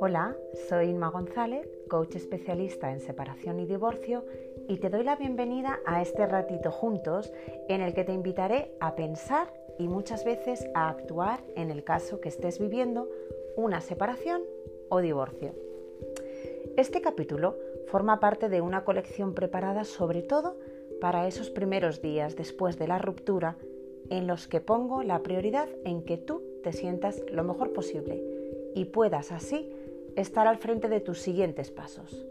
Hola, soy Inma González, coach especialista en separación y divorcio, y te doy la bienvenida a este ratito juntos en el que te invitaré a pensar y muchas veces a actuar en el caso que estés viviendo una separación o divorcio. Este capítulo forma parte de una colección preparada sobre todo para esos primeros días después de la ruptura en los que pongo la prioridad en que tú te sientas lo mejor posible y puedas así estar al frente de tus siguientes pasos.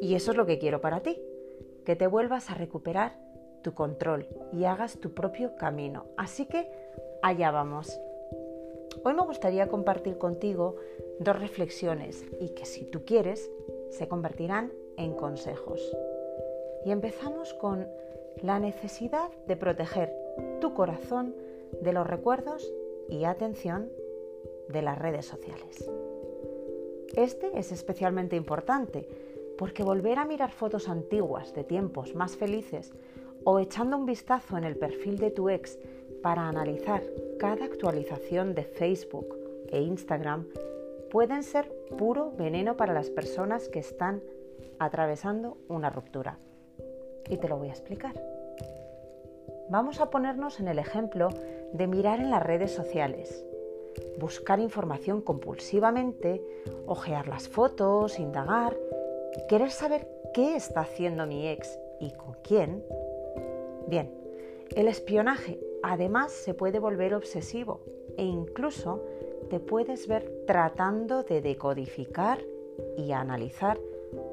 Y eso es lo que quiero para ti, que te vuelvas a recuperar tu control y hagas tu propio camino. Así que allá vamos. Hoy me gustaría compartir contigo dos reflexiones y que si tú quieres se convertirán en consejos. Y empezamos con la necesidad de proteger tu corazón de los recuerdos y atención de las redes sociales. Este es especialmente importante porque volver a mirar fotos antiguas de tiempos más felices o echando un vistazo en el perfil de tu ex para analizar cada actualización de Facebook e Instagram pueden ser puro veneno para las personas que están atravesando una ruptura. Y te lo voy a explicar. Vamos a ponernos en el ejemplo de mirar en las redes sociales buscar información compulsivamente, ojear las fotos, indagar, querer saber qué está haciendo mi ex y con quién. Bien, el espionaje además se puede volver obsesivo e incluso te puedes ver tratando de decodificar y analizar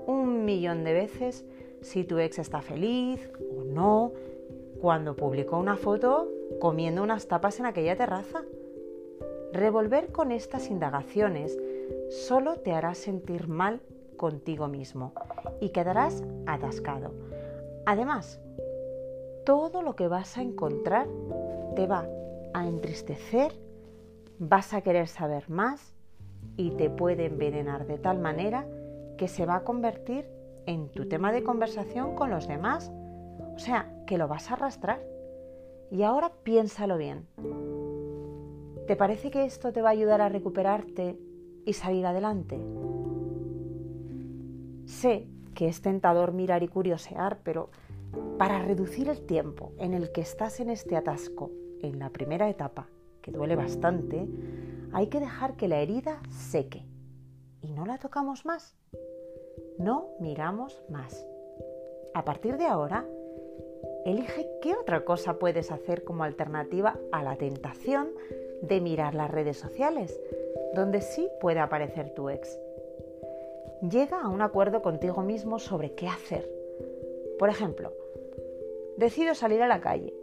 un millón de veces si tu ex está feliz o no cuando publicó una foto comiendo unas tapas en aquella terraza. Revolver con estas indagaciones solo te hará sentir mal contigo mismo y quedarás atascado. Además, todo lo que vas a encontrar te va a entristecer, vas a querer saber más y te puede envenenar de tal manera que se va a convertir en tu tema de conversación con los demás. O sea, que lo vas a arrastrar. Y ahora piénsalo bien. ¿Te parece que esto te va a ayudar a recuperarte y salir adelante? Sé que es tentador mirar y curiosear, pero para reducir el tiempo en el que estás en este atasco en la primera etapa, que duele bastante, hay que dejar que la herida seque y no la tocamos más. No miramos más. A partir de ahora, elige qué otra cosa puedes hacer como alternativa a la tentación de mirar las redes sociales, donde sí puede aparecer tu ex. Llega a un acuerdo contigo mismo sobre qué hacer. Por ejemplo, decido salir a la calle,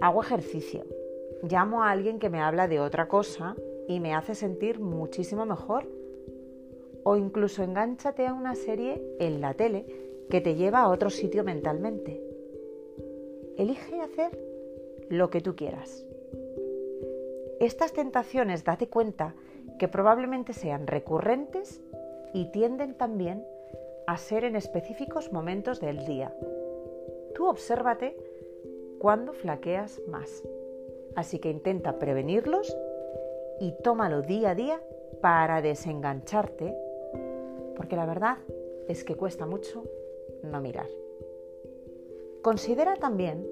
hago ejercicio, llamo a alguien que me habla de otra cosa y me hace sentir muchísimo mejor. O incluso engánchate a una serie en la tele que te lleva a otro sitio mentalmente. Elige hacer lo que tú quieras. Estas tentaciones, date cuenta que probablemente sean recurrentes y tienden también a ser en específicos momentos del día. Tú obsérvate cuando flaqueas más. Así que intenta prevenirlos y tómalo día a día para desengancharte, porque la verdad es que cuesta mucho no mirar. Considera también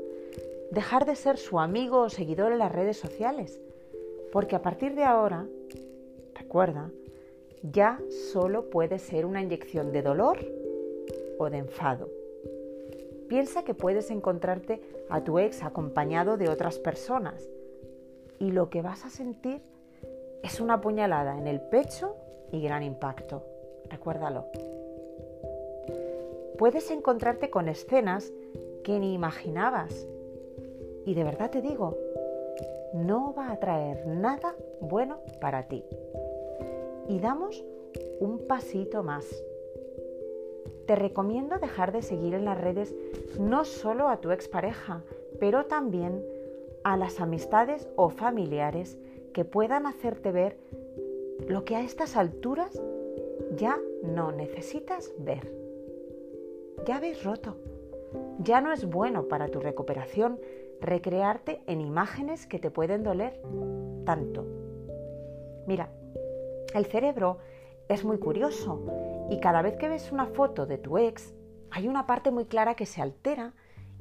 dejar de ser su amigo o seguidor en las redes sociales porque a partir de ahora, recuerda, ya solo puede ser una inyección de dolor o de enfado. Piensa que puedes encontrarte a tu ex acompañado de otras personas y lo que vas a sentir es una puñalada en el pecho y gran impacto. Recuérdalo. Puedes encontrarte con escenas que ni imaginabas. Y de verdad te digo, no va a traer nada bueno para ti. Y damos un pasito más. Te recomiendo dejar de seguir en las redes no solo a tu expareja, pero también a las amistades o familiares que puedan hacerte ver lo que a estas alturas ya no necesitas ver. Ya habéis roto. Ya no es bueno para tu recuperación recrearte en imágenes que te pueden doler tanto. Mira, el cerebro es muy curioso y cada vez que ves una foto de tu ex, hay una parte muy clara que se altera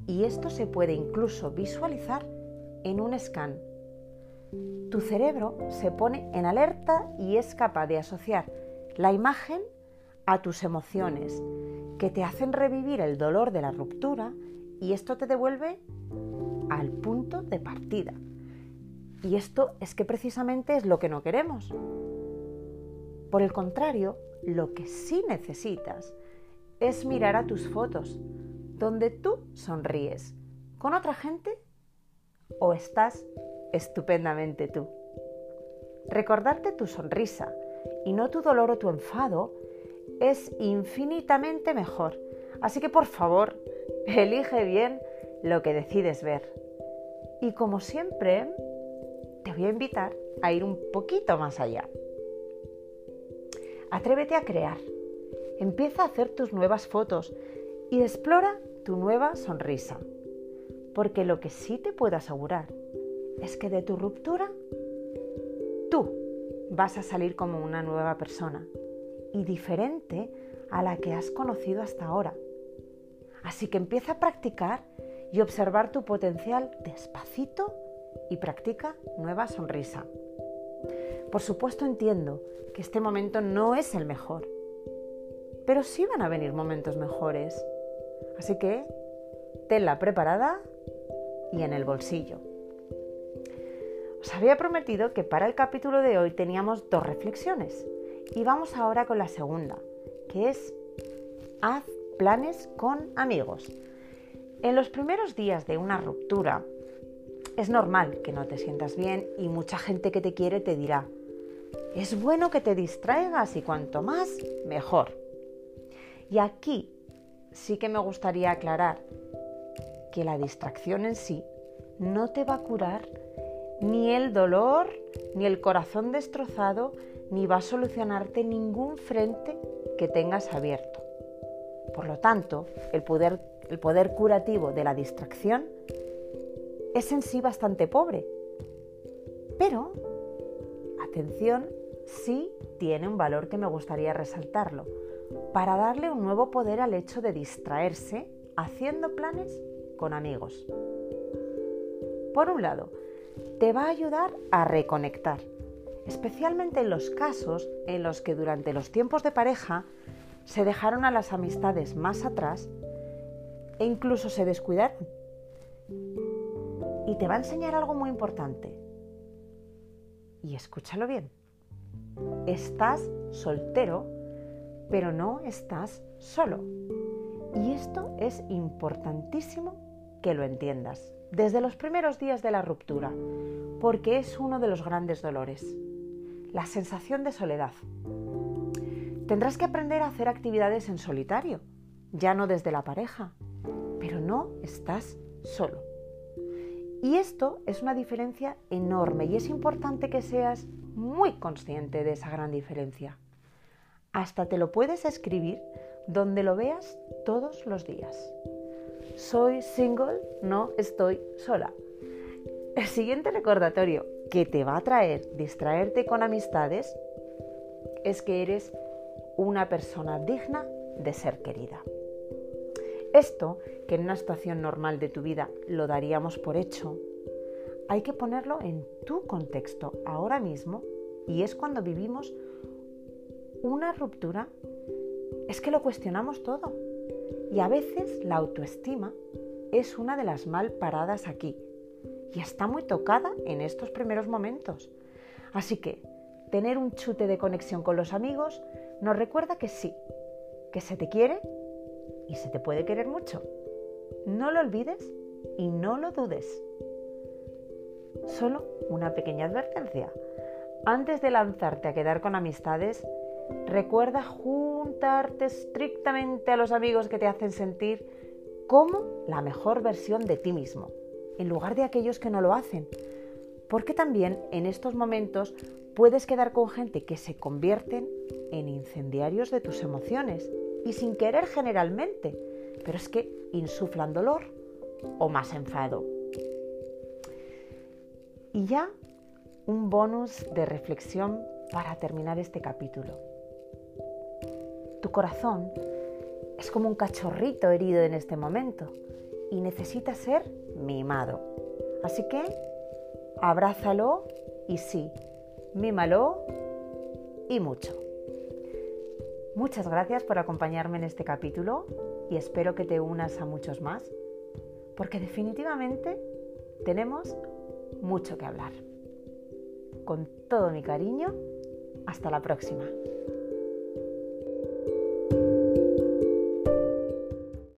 y esto se puede incluso visualizar en un scan. Tu cerebro se pone en alerta y es capaz de asociar la imagen a tus emociones, que te hacen revivir el dolor de la ruptura y esto te devuelve al punto de partida. Y esto es que precisamente es lo que no queremos. Por el contrario, lo que sí necesitas es mirar a tus fotos, donde tú sonríes. ¿Con otra gente? ¿O estás estupendamente tú? Recordarte tu sonrisa y no tu dolor o tu enfado es infinitamente mejor. Así que por favor, elige bien lo que decides ver. Y como siempre, te voy a invitar a ir un poquito más allá. Atrévete a crear. Empieza a hacer tus nuevas fotos y explora tu nueva sonrisa. Porque lo que sí te puedo asegurar es que de tu ruptura tú vas a salir como una nueva persona y diferente a la que has conocido hasta ahora. Así que empieza a practicar y observar tu potencial despacito y practica nueva sonrisa. Por supuesto entiendo que este momento no es el mejor, pero sí van a venir momentos mejores. Así que tenla preparada y en el bolsillo. Os había prometido que para el capítulo de hoy teníamos dos reflexiones y vamos ahora con la segunda, que es haz planes con amigos. En los primeros días de una ruptura es normal que no te sientas bien y mucha gente que te quiere te dirá, es bueno que te distraigas y cuanto más, mejor. Y aquí sí que me gustaría aclarar que la distracción en sí no te va a curar ni el dolor, ni el corazón destrozado, ni va a solucionarte ningún frente que tengas abierto. Por lo tanto, el poder, el poder curativo de la distracción es en sí bastante pobre. Pero, atención, sí tiene un valor que me gustaría resaltarlo, para darle un nuevo poder al hecho de distraerse haciendo planes con amigos. Por un lado, te va a ayudar a reconectar, especialmente en los casos en los que durante los tiempos de pareja se dejaron a las amistades más atrás e incluso se descuidaron. Y te va a enseñar algo muy importante. Y escúchalo bien. Estás soltero, pero no estás solo. Y esto es importantísimo que lo entiendas desde los primeros días de la ruptura, porque es uno de los grandes dolores, la sensación de soledad. Tendrás que aprender a hacer actividades en solitario, ya no desde la pareja, pero no estás solo. Y esto es una diferencia enorme y es importante que seas muy consciente de esa gran diferencia. Hasta te lo puedes escribir donde lo veas todos los días. Soy single, no estoy sola. El siguiente recordatorio que te va a traer distraerte con amistades es que eres una persona digna de ser querida. Esto, que en una situación normal de tu vida lo daríamos por hecho, hay que ponerlo en tu contexto ahora mismo y es cuando vivimos una ruptura, es que lo cuestionamos todo. Y a veces la autoestima es una de las mal paradas aquí y está muy tocada en estos primeros momentos. Así que tener un chute de conexión con los amigos nos recuerda que sí, que se te quiere y se te puede querer mucho. No lo olvides y no lo dudes. Solo una pequeña advertencia. Antes de lanzarte a quedar con amistades, recuerda juntarte estrictamente a los amigos que te hacen sentir como la mejor versión de ti mismo, en lugar de aquellos que no lo hacen. Porque también en estos momentos puedes quedar con gente que se convierten en incendiarios de tus emociones y sin querer generalmente, pero es que insuflan dolor o más enfado. Y ya un bonus de reflexión para terminar este capítulo. Tu corazón es como un cachorrito herido en este momento y necesita ser mimado. Así que abrázalo y sí, mímalo y mucho. Muchas gracias por acompañarme en este capítulo y espero que te unas a muchos más, porque definitivamente tenemos mucho que hablar. Con todo mi cariño, hasta la próxima.